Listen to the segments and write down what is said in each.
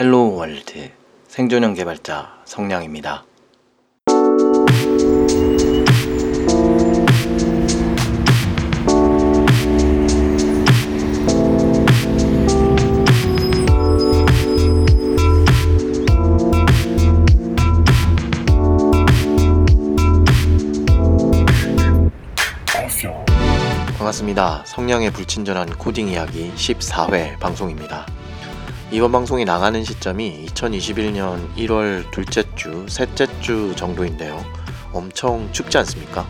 헬로우 월드 생존형 개발자 성량입니다. 반갑습니다. 성량의 불친절한 코딩 이야기 14회 방송입니다. 이번 방송이 나가는 시점이 2021년 1월 둘째 주, 셋째 주 정도인데요. 엄청 춥지 않습니까?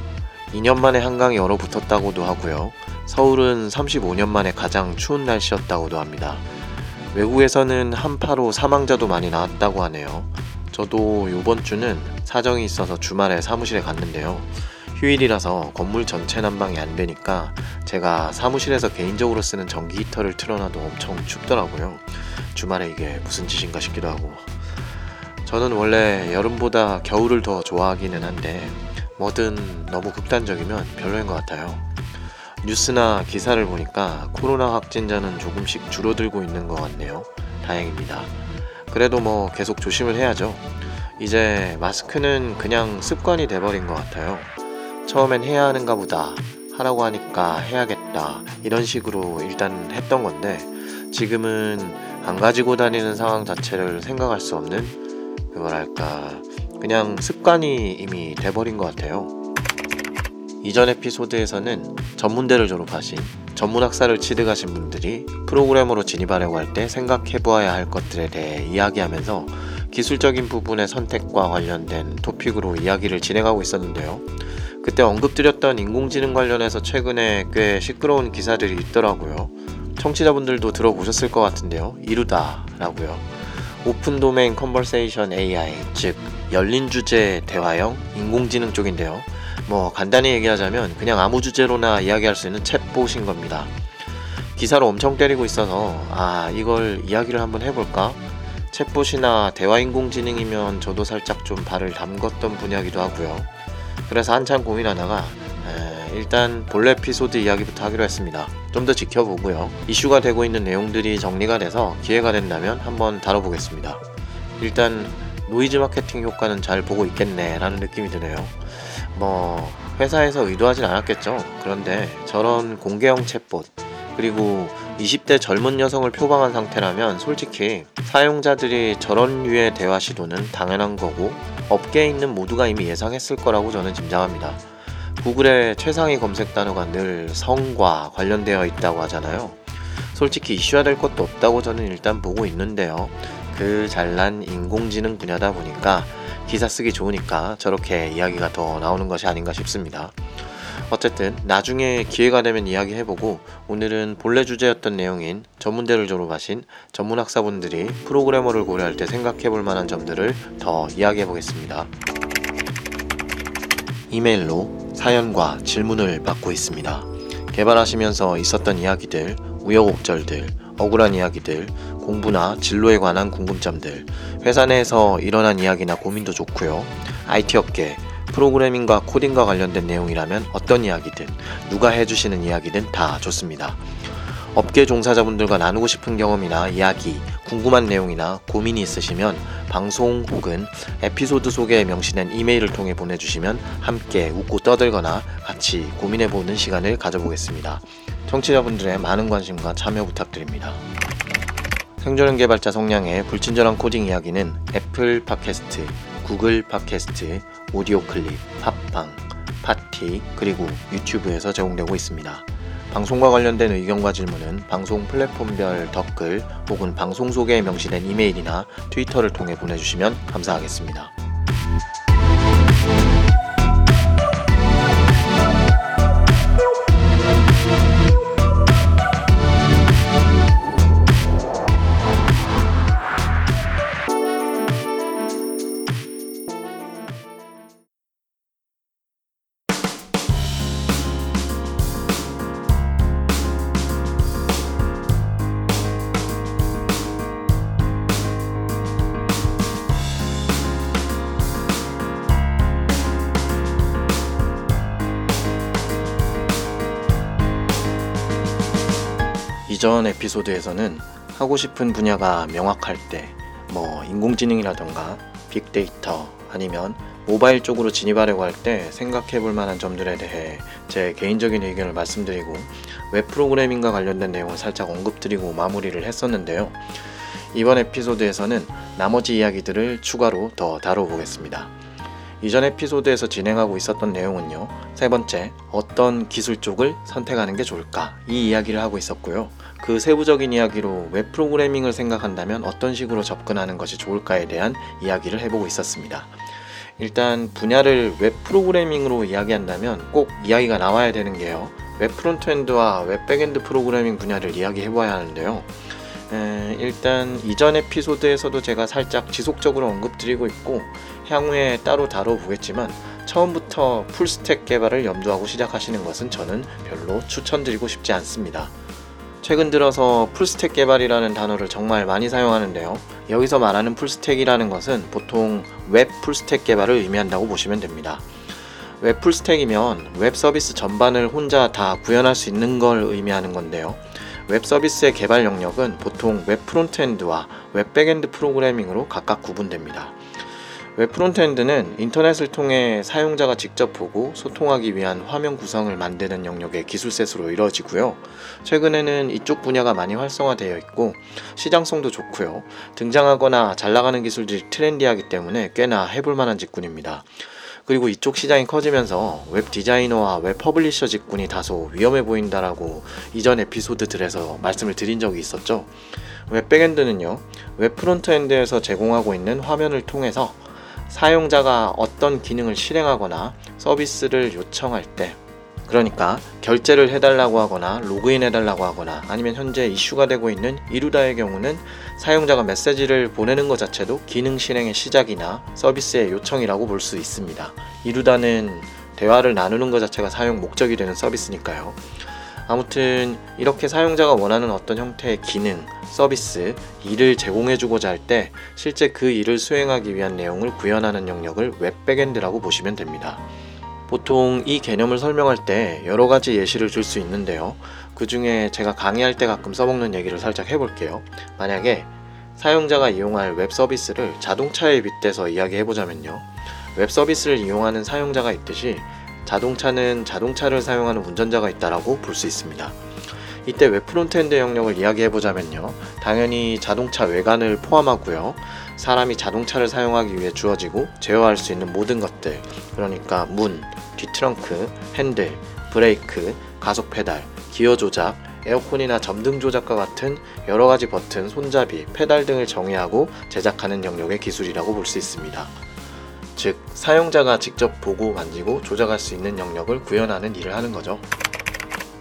2년 만에 한강이 얼어붙었다고도 하고요. 서울은 35년 만에 가장 추운 날씨였다고도 합니다. 외국에서는 한파로 사망자도 많이 나왔다고 하네요. 저도 이번 주는 사정이 있어서 주말에 사무실에 갔는데요. 휴일이라서 건물 전체 난방이 안 되니까 제가 사무실에서 개인적으로 쓰는 전기 히터를 틀어놔도 엄청 춥더라고요. 주말에 이게 무슨 짓인가 싶기도 하고. 저는 원래 여름보다 겨울을 더 좋아하기는 한데 뭐든 너무 극단적이면 별로인 것 같아요. 뉴스나 기사를 보니까 코로나 확진자는 조금씩 줄어들고 있는 것 같네요. 다행입니다. 그래도 뭐 계속 조심을 해야죠. 이제 마스크는 그냥 습관이 돼버린 것 같아요. 처음엔 해야 하는가 보다 하라고 하니까 해야겠다 이런 식으로 일단 했던 건데 지금은 안 가지고 다니는 상황 자체를 생각할 수 없는 그거랄까 그냥 습관이 이미 돼버린 것 같아요. 이전 에피소드에서는 전문대를 졸업하신 전문학사를 취득하신 분들이 프로그래머로 진입하려고 할 때 생각해 보아야 할 것들에 대해 이야기하면서 기술적인 부분의 선택과 관련된 토픽으로 이야기를 진행하고 있었는데요. 그때 언급드렸던 인공지능 관련해서 최근에 꽤 시끄러운 기사들이 있더라고요. 청취자분들도 들어보셨을 것 같은데요. 이루다라고요. open domain conversation AI, 즉 열린 주제 대화형 인공지능 쪽인데요. 뭐 간단히 얘기하자면 그냥 아무 주제로나 이야기할 수 있는 챗봇인 겁니다. 기사로 엄청 때리고 있어서 아 이걸 이야기를 한번 해볼까? 챗봇이나 대화 인공지능이면 저도 살짝 좀 발을 담궜던 분야기도 하고요. 그래서 한참 고민하다가 에, 일단 본래 에피소드 이야기부터 하기로 했습니다. 좀 더 지켜보고요. 이슈가 되고 있는 내용들이 정리가 돼서 기회가 된다면 한번 다뤄보겠습니다. 일단 노이즈 마케팅 효과는 잘 보고 있겠네 라는 느낌이 드네요. 뭐 회사에서 의도하진 않았겠죠. 그런데 저런 공개형 챗봇 그리고 20대 젊은 여성을 표방한 상태라면 솔직히 사용자들이 저런 류의 대화 시도는 당연한 거고 업계에 있는 모두가 이미 예상했을 거라고 저는 짐작합니다. 구글의 최상위 검색 단어가 늘 성과 관련되어 있다고 하잖아요. 솔직히 이슈화 될 것도 없다고 저는 일단 보고 있는데요. 그 잘난 인공지능 분야다 보니까 기사 쓰기 좋으니까 저렇게 이야기가 더 나오는 것이 아닌가 싶습니다. 어쨌든 나중에 기회가 되면 이야기해보고 오늘은 본래 주제였던 내용인 전문대를 졸업하신 전문학사분들이 프로그래머를 고려할 때 생각해볼 만한 점들을 더 이야기해보겠습니다. 이메일로 사연과 질문을 받고 있습니다. 개발하시면서 있었던 이야기들, 우여곡절들, 억울한 이야기들, 공부나 진로에 관한 궁금점들, 회사 내에서 일어난 이야기나 고민도 좋고요. IT 업계, 프로그래밍과 코딩과 관련된 내용이라면 어떤 이야기든 누가 해주시는 이야기든 다 좋습니다. 업계 종사자분들과 나누고 싶은 경험이나 이야기, 궁금한 내용이나 고민이 있으시면 방송 혹은 에피소드 소개에 명시된 이메일을 통해 보내주시면 함께 웃고 떠들거나 같이 고민해보는 시간을 가져보겠습니다. 청취자분들의 많은 관심과 참여 부탁드립니다. 생존형 개발자 성량의 불친절한 코딩 이야기는 애플 팟캐스트, 구글 팟캐스트, 오디오 클립, 팟빵, 파티, 그리고 유튜브에서 제공되고 있습니다. 방송과 관련된 의견과 질문은 방송 플랫폼별 댓글 혹은 방송 소개에 명시된 이메일이나 트위터를 통해 보내주시면 감사하겠습니다. 에피소드에서는 하고 싶은 분야가 명확할 때 뭐 인공지능이라던가 빅데이터 아니면 모바일 쪽으로 진입하려고 할 때 생각해 볼 만한 점들에 대해 제 개인적인 의견을 말씀드리고 웹 프로그래밍과 관련된 내용을 살짝 언급드리고 마무리를 했었는데요. 이번 에피소드에서는 나머지 이야기들을 추가로 더 다뤄보겠습니다. 이전 에피소드에서 진행하고 있었던 내용은요. 세 번째, 어떤 기술 쪽을 선택하는 게 좋을까? 이 이야기를 하고 있었고요. 그 세부적인 이야기로 웹 프로그래밍을 생각한다면 어떤 식으로 접근하는 것이 좋을까에 대한 이야기를 해보고 있었습니다. 일단 분야를 웹 프로그래밍으로 이야기한다면 꼭 이야기가 나와야 되는 게요. 웹 frontend와 웹 backend 프로그래밍 분야를 이야기해 봐야 하는데요. 에, 일단 이전 에피소드에서도 제가 살짝 지속적으로 언급드리고 있고 향후에 따로 다뤄보겠지만 처음부터 full stack 개발을 염두하고 시작하시는 것은 저는 별로 추천드리고 싶지 않습니다. 최근 들어서 full stack 개발이라는 단어를 정말 많이 사용하는데요. 여기서 말하는 full stack이라는 것은 보통 웹 full stack 개발을 의미한다고 보시면 됩니다. 웹 full stack이면 웹 서비스 전반을 혼자 다 구현할 수 있는 걸 의미하는 건데요. 웹 서비스의 개발 영역은 보통 웹 frontend와 웹 backend 프로그래밍으로 각각 구분됩니다. 웹 frontend는 인터넷을 통해 사용자가 직접 보고 소통하기 위한 화면 구성을 만드는 영역의 기술set으로 이루어지고요. 최근에는 이쪽 분야가 많이 활성화되어 있고 시장성도 좋고요. 등장하거나 잘 나가는 기술들이 trendy하기 때문에 꽤나 해볼 만한 직군입니다. 그리고 이쪽 시장이 커지면서 웹 디자이너와 웹 publisher 직군이 다소 위험해 보인다라고 이전 에피소드들에서 말씀을 드린 적이 있었죠. 웹 backend는요, 웹 frontend에서 제공하고 있는 화면을 통해서 사용자가 어떤 기능을 실행하거나 서비스를 요청할 때 그러니까 결제를 해달라고 하거나 로그인 해달라고 하거나 아니면 현재 이슈가 되고 있는 이루다의 경우는 사용자가 메시지를 보내는 것 자체도 기능 실행의 시작이나 서비스의 요청이라고 볼 수 있습니다. 이루다는 대화를 나누는 것 자체가 사용 목적이 되는 서비스니까요. 아무튼 이렇게 사용자가 원하는 어떤 형태의 기능, 서비스, 일을 제공해주고자 할 때 실제 그 일을 수행하기 위한 내용을 구현하는 영역을 웹 backend라고 보시면 됩니다. 보통 이 개념을 설명할 때 여러 가지 예시를 줄 수 있는데요. 그 중에 제가 강의할 때 가끔 써먹는 얘기를 살짝 해볼게요. 만약에 사용자가 이용할 웹 서비스를 자동차에 빗대서 이야기해보자면요. 웹 서비스를 이용하는 사용자가 있듯이 자동차는 자동차를 사용하는 운전자가 있다라고 볼 수 있습니다. 이때 웹 frontend 영역을 이야기해 보자면요. 당연히 자동차 외관을 포함하고요. 사람이 자동차를 사용하기 위해 주어지고 제어할 수 있는 모든 것들. 그러니까 문, 뒤트렁크, 핸들, 브레이크, 가속 페달, 기어 조작, 에어컨이나 점등 조작과 같은 여러 가지 버튼, 손잡이, 페달 등을 정의하고 제작하는 영역의 기술이라고 볼 수 있습니다. 즉, 사용자가 직접 보고 만지고 조작할 수 있는 영역을 구현하는 일을 하는 거죠.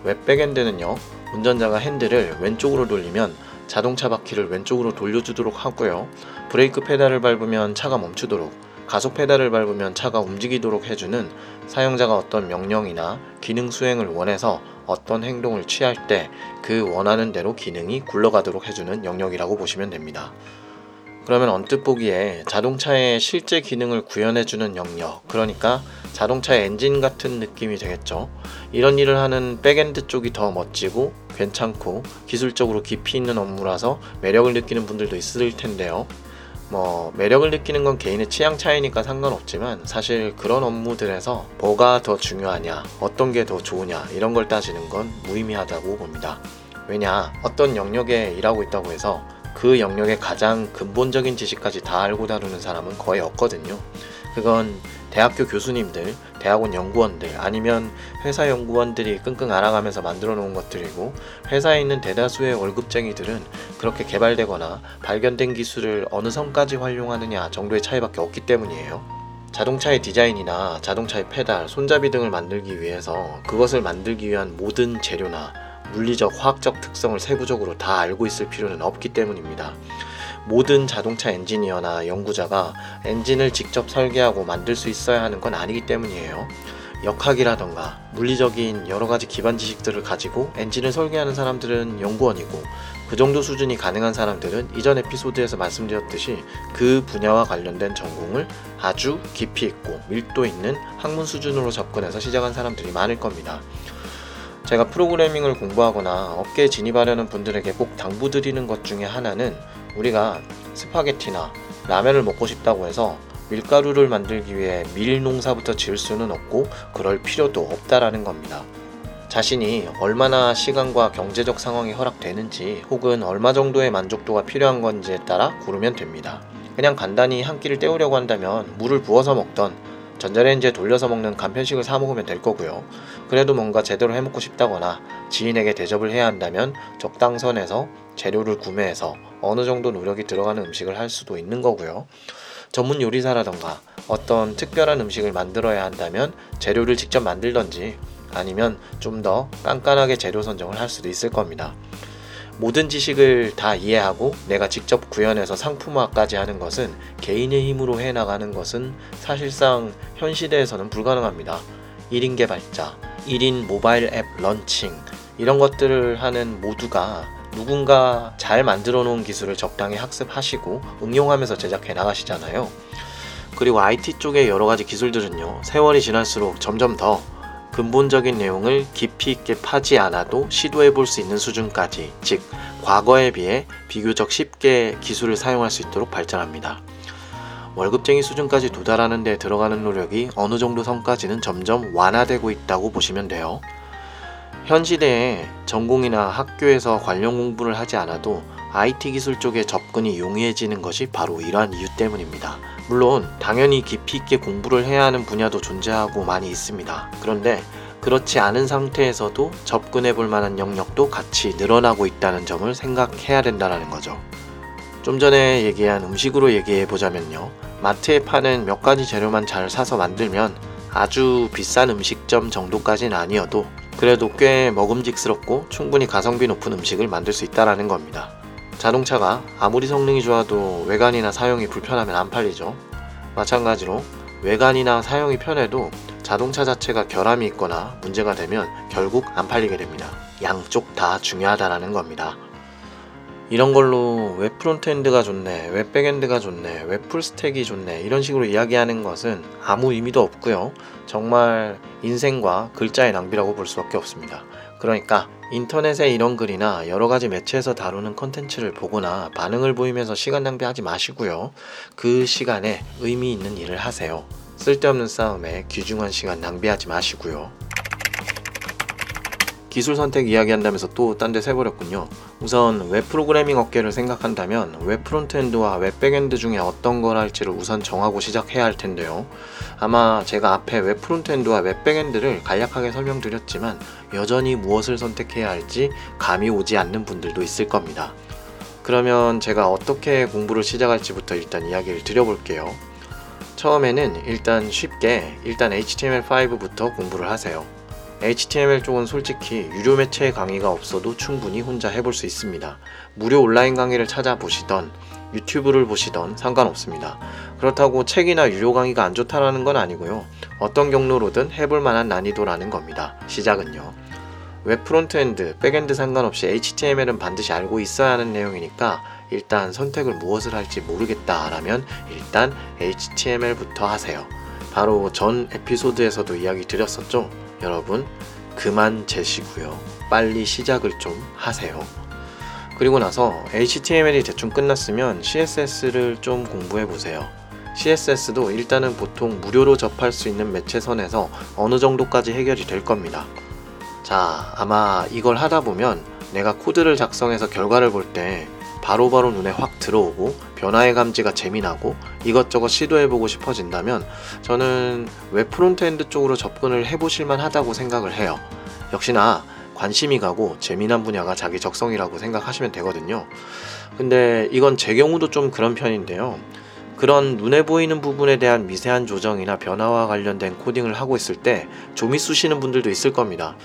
웹 backend는요, 운전자가 핸들을 왼쪽으로 돌리면 자동차 바퀴를 왼쪽으로 돌려주도록 하고요. 브레이크 페달을 밟으면 차가 멈추도록, 가속 페달을 밟으면 차가 움직이도록 해주는 사용자가 어떤 명령이나 기능 수행을 원해서 어떤 행동을 취할 때 그 원하는 대로 기능이 굴러가도록 해주는 영역이라고 보시면 됩니다. 그러면 언뜻 보기에 자동차의 실제 기능을 구현해주는 영역, 그러니까 자동차의 엔진 같은 느낌이 되겠죠. 이런 일을 하는 backend 쪽이 더 멋지고 괜찮고 기술적으로 깊이 있는 업무라서 매력을 느끼는 분들도 있을 텐데요. 뭐 매력을 느끼는 건 개인의 취향 차이니까 상관없지만 사실 그런 업무들에서 뭐가 더 중요하냐, 어떤 게 더 좋으냐 이런 걸 따지는 건 무의미하다고 봅니다. 왜냐 어떤 영역에 일하고 있다고 해서 그 영역의 가장 근본적인 지식까지 다 알고 다루는 사람은 거의 없거든요. 그건 대학교 교수님들, 대학원 연구원들, 아니면 회사 연구원들이 끙끙 앓아가면서 만들어 놓은 것들이고, 회사에 있는 대다수의 월급쟁이들은 그렇게 개발되거나 발견된 기술을 어느 선까지 활용하느냐 정도의 차이밖에 없기 때문이에요. 자동차의 디자인이나 자동차의 페달, 손잡이 등을 만들기 위해서 그것을 만들기 위한 모든 재료나 물리적, 화학적 특성을 세부적으로 다 알고 있을 필요는 없기 때문입니다. 모든 자동차 엔지니어나 연구자가 엔진을 직접 설계하고 만들 수 있어야 하는 건 아니기 때문이에요. 역학이라던가 물리적인 여러 가지 기반 지식들을 가지고 엔진을 설계하는 사람들은 연구원이고 그 정도 수준이 가능한 사람들은 이전 에피소드에서 말씀드렸듯이 그 분야와 관련된 전공을 아주 깊이 있고 밀도 있는 학문 수준으로 접근해서 시작한 사람들이 많을 겁니다. 제가 프로그래밍을 공부하거나 업계에 진입하려는 분들에게 꼭 당부드리는 것 중에 하나는 우리가 스파게티나 라면을 먹고 싶다고 해서 밀가루를 만들기 위해 밀 농사부터 지을 수는 없고 그럴 필요도 없다라는 겁니다. 자신이 얼마나 시간과 경제적 상황이 허락되는지 혹은 얼마 정도의 만족도가 필요한 건지에 따라 고르면 됩니다. 그냥 간단히 한 끼를 때우려고 한다면 물을 부어서 먹던 전자레인지에 돌려서 먹는 간편식을 사 먹으면 될 거고요. 그래도 뭔가 제대로 해 먹고 싶다거나 지인에게 대접을 해야 한다면 적당선에서 재료를 구매해서 어느 정도 노력이 들어가는 음식을 할 수도 있는 거고요. 전문 요리사라던가 어떤 특별한 음식을 만들어야 한다면 재료를 직접 만들던지 아니면 좀 더 깐깐하게 재료 선정을 할 수도 있을 겁니다. 모든 지식을 다 이해하고 내가 직접 구현해서 상품화까지 하는 것은 개인의 힘으로 해 나가는 것은 사실상 현 시대에서는 불가능합니다. 1인 개발자, 1인 모바일 앱 런칭 이런 것들을 하는 모두가 누군가 잘 만들어 놓은 기술을 적당히 학습하시고 응용하면서 제작해 나가시잖아요. 그리고 IT 쪽의 여러 가지 기술들은요, 세월이 지날수록 점점 더 근본적인 내용을 깊이 있게 파지 않아도 시도해 볼 수 있는 수준까지, 즉, 과거에 비해 비교적 쉽게 기술을 사용할 수 있도록 발전합니다. 월급쟁이 수준까지 도달하는 데 들어가는 노력이 어느 정도 선까지는 점점 완화되고 있다고 보시면 돼요. 현 시대에 전공이나 학교에서 관련 공부를 하지 않아도 IT 기술 쪽에 접근이 용이해지는 것이 바로 이러한 이유 때문입니다. 물론 당연히 깊이 있게 공부를 해야 하는 분야도 존재하고 많이 있습니다. 그런데 그렇지 않은 상태에서도 접근해 볼 만한 영역도 같이 늘어나고 있다는 점을 생각해야 된다는 거죠. 좀 전에 얘기한 음식으로 얘기해 보자면요. 마트에 파는 몇 가지 재료만 잘 사서 만들면 아주 비싼 음식점 정도까지는 아니어도 그래도 꽤 먹음직스럽고 충분히 가성비 높은 음식을 만들 수 있다는 겁니다. 자동차가 아무리 성능이 좋아도 외관이나 사용이 불편하면 안 팔리죠. 마찬가지로 외관이나 사용이 편해도 자동차 자체가 결함이 있거나 문제가 되면 결국 안 팔리게 됩니다. 양쪽 다 중요하다라는 겁니다. 이런 걸로 웹 frontend가 좋네, 웹 backend가 좋네, 웹 full stack이 좋네 이런 식으로 이야기하는 것은 아무 의미도 없고요. 정말 인생과 글자의 낭비라고 볼 수밖에 없습니다. 그러니까 인터넷에 이런 글이나 여러 가지 매체에서 다루는 컨텐츠를 보거나 반응을 보이면서 시간 낭비하지 마시고요. 그 시간에 의미 있는 일을 하세요. 쓸데없는 싸움에 귀중한 시간 낭비하지 마시고요. 기술 선택 이야기한다면서 또 딴데 새버렸군요. 우선 웹 프로그래밍 업계를 생각한다면 웹 frontend와 웹 backend 중에 어떤 걸 할지를 우선 정하고 시작해야 할 텐데요. 아마 제가 앞에 웹 frontend와 웹 backend를 간략하게 설명드렸지만 여전히 무엇을 선택해야 할지 감이 오지 않는 분들도 있을 겁니다. 그러면 제가 어떻게 공부를 시작할지부터 일단 이야기를 드려볼게요. 처음에는 일단 쉽게 일단 HTML5부터 공부를 하세요. HTML 쪽은 솔직히 유료 매체의 강의가 없어도 충분히 혼자 해볼 수 있습니다. 무료 온라인 강의를 찾아보시던 유튜브를 보시던 상관없습니다. 그렇다고 책이나 유료 강의가 안 좋다라는 건 아니고요. 어떤 경로로든 해볼 만한 난이도라는 겁니다. 시작은요. 웹 frontend, backend 상관없이 HTML은 반드시 알고 있어야 하는 내용이니까 일단 선택을 무엇을 할지 모르겠다라면 일단 HTML부터 하세요. 바로 전 에피소드에서도 이야기 드렸었죠. 여러분 그만 재시고요. 빨리 시작을 좀 하세요. 그리고 나서 HTML이 대충 끝났으면 CSS를 좀 공부해 보세요. CSS도 일단은 보통 무료로 접할 수 있는 매체선에서 어느 정도까지 해결이 될 겁니다. 자, 아마 이걸 하다 보면 내가 코드를 작성해서 결과를 볼 때 바로바로 눈에 확 들어오고 변화의 감지가 재미나고 이것저것 시도해보고 싶어진다면 저는 웹 frontend 쪽으로 접근을 해보실만 하다고 생각을 해요. 역시나 관심이 가고 재미난 분야가 자기 적성이라고 생각하시면 되거든요. 근데 이건 제 경우도 좀 그런 편인데요. 그런 눈에 보이는 부분에 대한 미세한 조정이나 변화와 관련된 코딩을 하고 있을 때 좀이 쑤시는 분들도 있을 겁니다.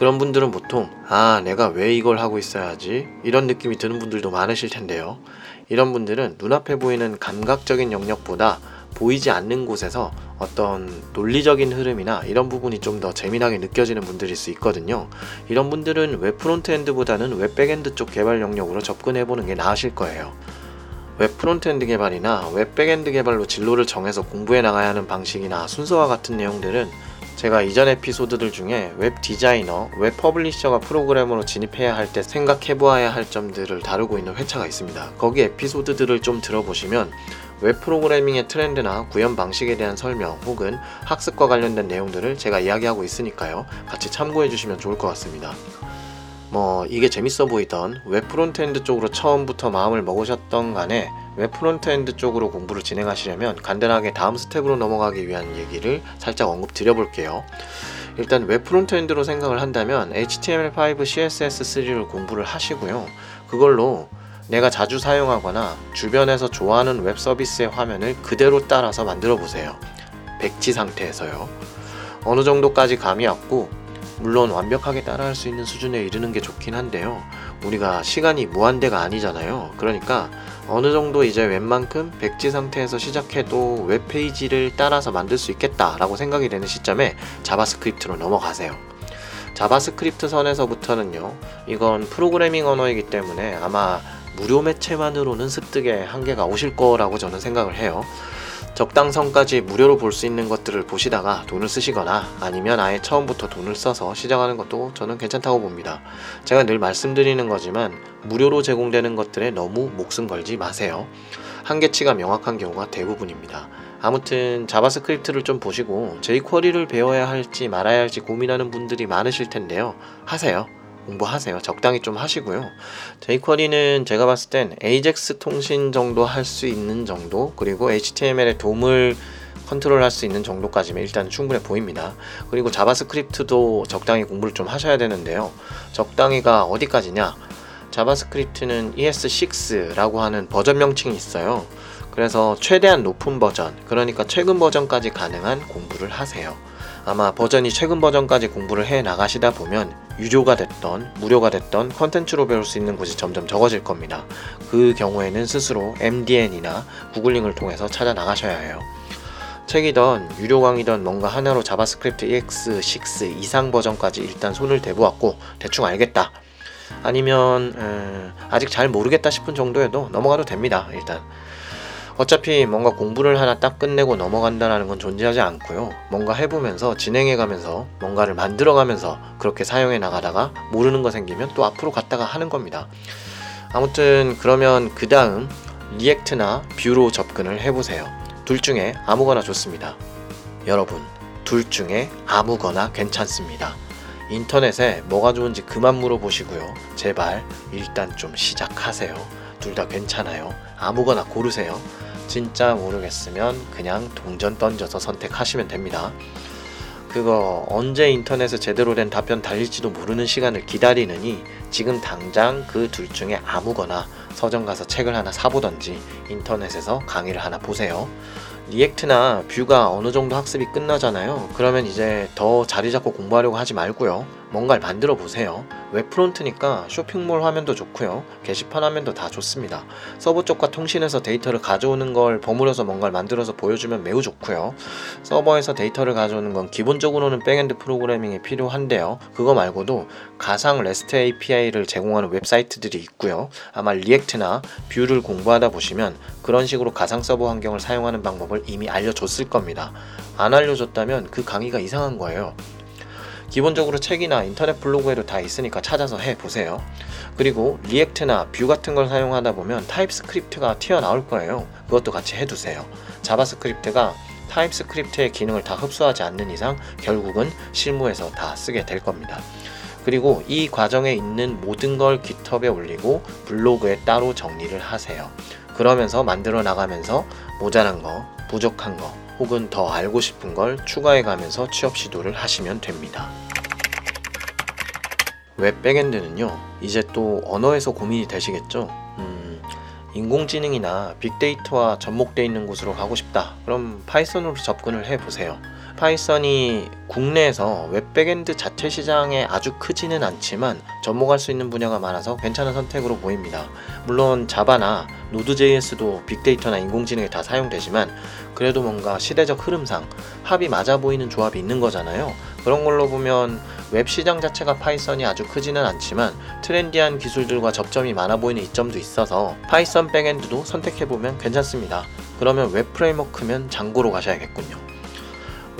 그런 분들은 보통 아 내가 왜 이걸 하고 있어야지 이런 느낌이 드는 분들도 많으실 텐데요. 이런 분들은 눈앞에 보이는 감각적인 영역보다 보이지 않는 곳에서 어떤 논리적인 흐름이나 이런 부분이 좀 더 재미나게 느껴지는 분들일 수 있거든요. 이런 분들은 웹 frontend보다는 웹 backend 쪽 개발 영역으로 접근해 보는 게 나으실 거예요. 웹 frontend 개발이나 웹 backend 개발로 진로를 정해서 공부해 나가야 하는 방식이나 순서와 같은 내용들은 제가 이전 에피소드들 중에 웹 디자이너, 웹 publisher가 프로그래머로 진입해야 할 때 생각해 보아야 할 점들을 다루고 있는 회차가 있습니다. 거기 에피소드들을 좀 들어보시면 웹 프로그래밍의 트렌드나 구현 방식에 대한 설명 혹은 학습과 관련된 내용들을 제가 이야기하고 있으니까요. 같이 참고해 주시면 좋을 것 같습니다. 뭐 이게 재밌어 보이던 웹 frontend 쪽으로 처음부터 마음을 먹으셨던 간에 웹 frontend 쪽으로 공부를 진행하시려면 간단하게 다음 스텝으로 넘어가기 위한 얘기를 살짝 언급 드려볼게요. 일단 웹 frontend로 생각을 한다면 HTML5, CSS3를 공부를 하시고요. 그걸로 내가 자주 사용하거나 주변에서 좋아하는 웹 서비스의 화면을 그대로 따라서 만들어 보세요. 백지 상태에서요. 어느 정도까지 감이 왔고 물론 완벽하게 따라할 수 있는 수준에 이르는 게 좋긴 한데요. 우리가 시간이 무한대가 아니잖아요. 그러니까 어느 정도 이제 웬만큼 백지 상태에서 시작해도 웹페이지를 따라서 만들 수 있겠다라고 생각이 되는 시점에 JavaScript로 넘어가세요. JavaScript 선에서부터는요, 이건 프로그래밍 언어이기 때문에 아마 무료 매체만으로는 습득의 한계가 오실 거라고 저는 생각을 해요. 적당선까지 무료로 볼 수 있는 것들을 보시다가 돈을 쓰시거나 아니면 아예 처음부터 돈을 써서 시작하는 것도 저는 괜찮다고 봅니다. 제가 늘 말씀드리는 거지만 무료로 제공되는 것들에 너무 목숨 걸지 마세요. 한계치가 명확한 경우가 대부분입니다. 아무튼 JavaScript를 좀 보시고 jQuery를 배워야 할지 말아야 할지 고민하는 분들이 많으실 텐데요. 하세요. 공부하세요. 적당히 좀 하시고요. jQuery는 제가 봤을 땐 AJAX 통신 정도 할 수 있는 정도 그리고 HTML의 DOM을 컨트롤할 수 있는 정도까지면 일단 충분해 보입니다. 그리고 JavaScript도 적당히 공부를 좀 하셔야 되는데요. 적당히가 어디까지냐? JavaScript는 ES6라고 하는 버전 명칭이 있어요. 그래서 최대한 높은 버전, 그러니까 최근 버전까지 가능한 공부를 하세요. 아마 버전이 최근 버전까지 공부를 해 나가시다 보면 유료가 됐던 무료가 됐던 컨텐츠로 배울 수 있는 곳이 점점 적어질 겁니다. 그 경우에는 스스로 MDN이나 구글링을 통해서 찾아 나가셔야 해요. 책이던 유료 강의던 뭔가 하나로 JavaScript ES6 이상 버전까지 일단 손을 대보았고 대충 알겠다. 아니면 음, 아직 잘 모르겠다 싶은 정도에도 넘어가도 됩니다. 일단 어차피 뭔가 공부를 하나 딱 끝내고 넘어간다는 건 존재하지 않고요. 뭔가 해보면서 진행해가면서 뭔가를 만들어가면서 그렇게 사용해 나가다가 모르는 거 생기면 또 앞으로 갔다가 하는 겁니다. 아무튼 그러면 그 다음 React나 Vue로 접근을 해보세요. 둘 중에 아무거나 좋습니다. 여러분, 둘 중에 아무거나 괜찮습니다. 인터넷에 뭐가 좋은지 그만 물어보시고요. 제발 일단 좀 시작하세요. 둘 다 괜찮아요. 아무거나 고르세요. 진짜 모르겠으면 그냥 동전 던져서 선택하시면 됩니다. 그거 언제 인터넷에 제대로 된 답변 달릴지도 모르는 시간을 기다리느니 지금 당장 그 둘 중에 아무거나 서점 가서 책을 하나 사보던지 인터넷에서 강의를 하나 보세요. React나 Vue가 어느 정도 학습이 끝나잖아요. 그러면 이제 더 자리 잡고 공부하려고 하지 말고요. 뭔가를 만들어 보세요. 웹 front니까 쇼핑몰 화면도 좋고요. 게시판 화면도 다 좋습니다. 서버 쪽과 통신해서 데이터를 가져오는 걸 버무려서 뭔가를 만들어서 보여주면 매우 좋고요. 서버에서 데이터를 가져오는 건 기본적으로는 backend 프로그래밍이 필요한데요. 그거 말고도 가상 REST API를 제공하는 웹사이트들이 있고요. 아마 React나 Vue를 공부하다 보시면 그런 식으로 가상 서버 환경을 사용하는 방법을 이미 알려줬을 겁니다. 안 알려줬다면 그 강의가 이상한 거예요. 기본적으로 책이나 인터넷 블로그에도 다 있으니까 찾아서 해 보세요. 그리고 React나 Vue 같은 걸 사용하다 보면 TypeScript가 튀어나올 거예요. 그것도 같이 해두세요. JavaScript가 TypeScript의 기능을 다 흡수하지 않는 이상 결국은 실무에서 다 쓰게 될 겁니다. 그리고 이 과정에 있는 모든 걸 GitHub에 올리고 블로그에 따로 정리를 하세요. 그러면서 만들어 나가면서 모자란 거, 부족한 거, 혹은 더 알고 싶은 걸 추가해 가면서 취업 시도를 하시면 됩니다. 웹 backend는요, 이제 또 언어에서 고민이 되시겠죠? 음, 인공지능이나 빅데이터와 접목되어 있는 곳으로 가고 싶다. 그럼 Python으로 접근을 해 보세요. Python이 국내에서 웹 backend 자체 시장에 아주 크지는 않지만 접목할 수 있는 분야가 많아서 괜찮은 선택으로 보입니다. 물론 Java나 Node.js도 빅데이터나 인공지능에 다 사용되지만 그래도 뭔가 시대적 흐름상 합이 맞아 보이는 조합이 있는 거잖아요. 그런 걸로 보면 웹 시장 자체가 Python이 아주 크지는 않지만 트렌디한 기술들과 접점이 많아 보이는 이점도 있어서 Python backend도 선택해 보면 괜찮습니다. 그러면 웹 framework면 Django로 가셔야겠군요.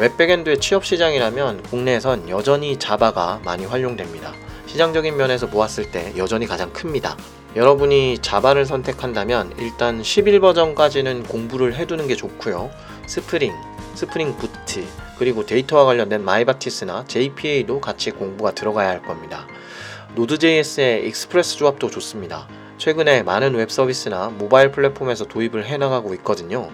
웹 backend의 취업 시장이라면 국내에선 여전히 Java가 많이 활용됩니다. 시장적인 면에서 보았을 때 여전히 가장 큽니다. 여러분이 Java를 선택한다면 일단 11버전까지는 공부를 해두는 게 좋고요. Spring, Spring Boot, 그리고 데이터와 관련된 MyBatis나 JPA도 같이 공부가 들어가야 할 겁니다. Node.js의 Express 조합도 좋습니다. 최근에 많은 웹 서비스나 모바일 플랫폼에서 도입을 해나가고 있거든요.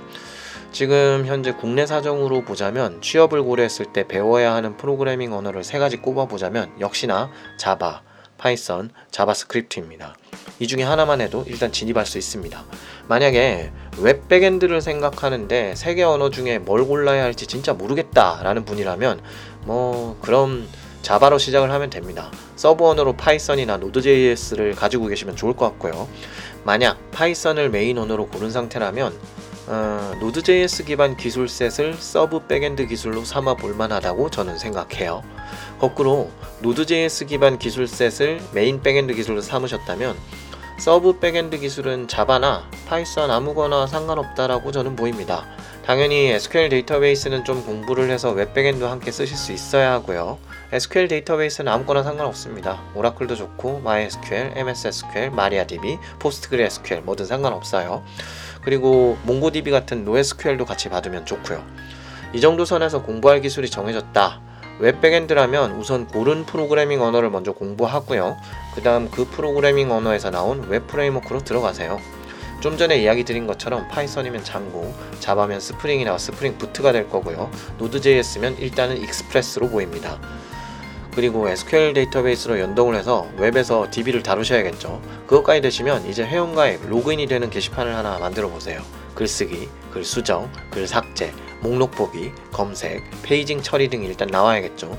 지금 현재 국내 사정으로 보자면 취업을 고려했을 때 배워야 하는 프로그래밍 언어를 세 가지 꼽아보자면 역시나 Java, Python, JavaScript입니다. 이 중에 하나만 해도 일단 진입할 수 있습니다. 만약에 웹 backend를 생각하는데 세 개 언어 중에 뭘 골라야 할지 진짜 모르겠다라는 분이라면 뭐 그럼 Java로 시작을 하면 됩니다. sub 언어로 Python이나 Node.js를 가지고 계시면 좋을 것 같고요. 만약 Python을 main 언어로 고른 상태라면 어, Node.js 기반 기술셋을 sub backend 기술로 삼아 볼만하다고 저는 생각해요. 거꾸로 Node.js 기반 기술셋을 main backend 기술로 삼으셨다면 sub backend 기술은 Java나 Python 아무거나 상관없다라고 저는 보입니다. 당연히 SQL 데이터베이스는 좀 공부를 해서 웹 backend와 함께 쓰실 수 있어야 하고요. SQL 데이터베이스는 아무거나 상관없습니다. Oracle도 좋고 MySQL, MSSQL, MariaDB, PostgreSQL 뭐든 상관없어요. 그리고 MongoDB 같은 NoSQL도 같이 봐두면 좋고요. 이 정도 선에서 공부할 기술이 정해졌다. 웹 backend라면 우선 고른 프로그래밍 언어를 먼저 공부하고요. 그 다음 그 프로그래밍 언어에서 나온 웹 framework로 들어가세요. 좀 전에 이야기 드린 것처럼 파이썬이면 장고, 자바면 스프링이나 스프링 부트가 될 거고요. Node.js면 일단은 Express로 보입니다. 그리고 SQL 데이터베이스로 연동을 해서 웹에서 DB를 다루셔야겠죠. 그것까지 되시면 이제 회원가입, 로그인이 되는 게시판을 하나 만들어 보세요. 글쓰기, 글 수정, 글 삭제, 목록 보기, 검색, paging 처리 등이 일단 나와야겠죠.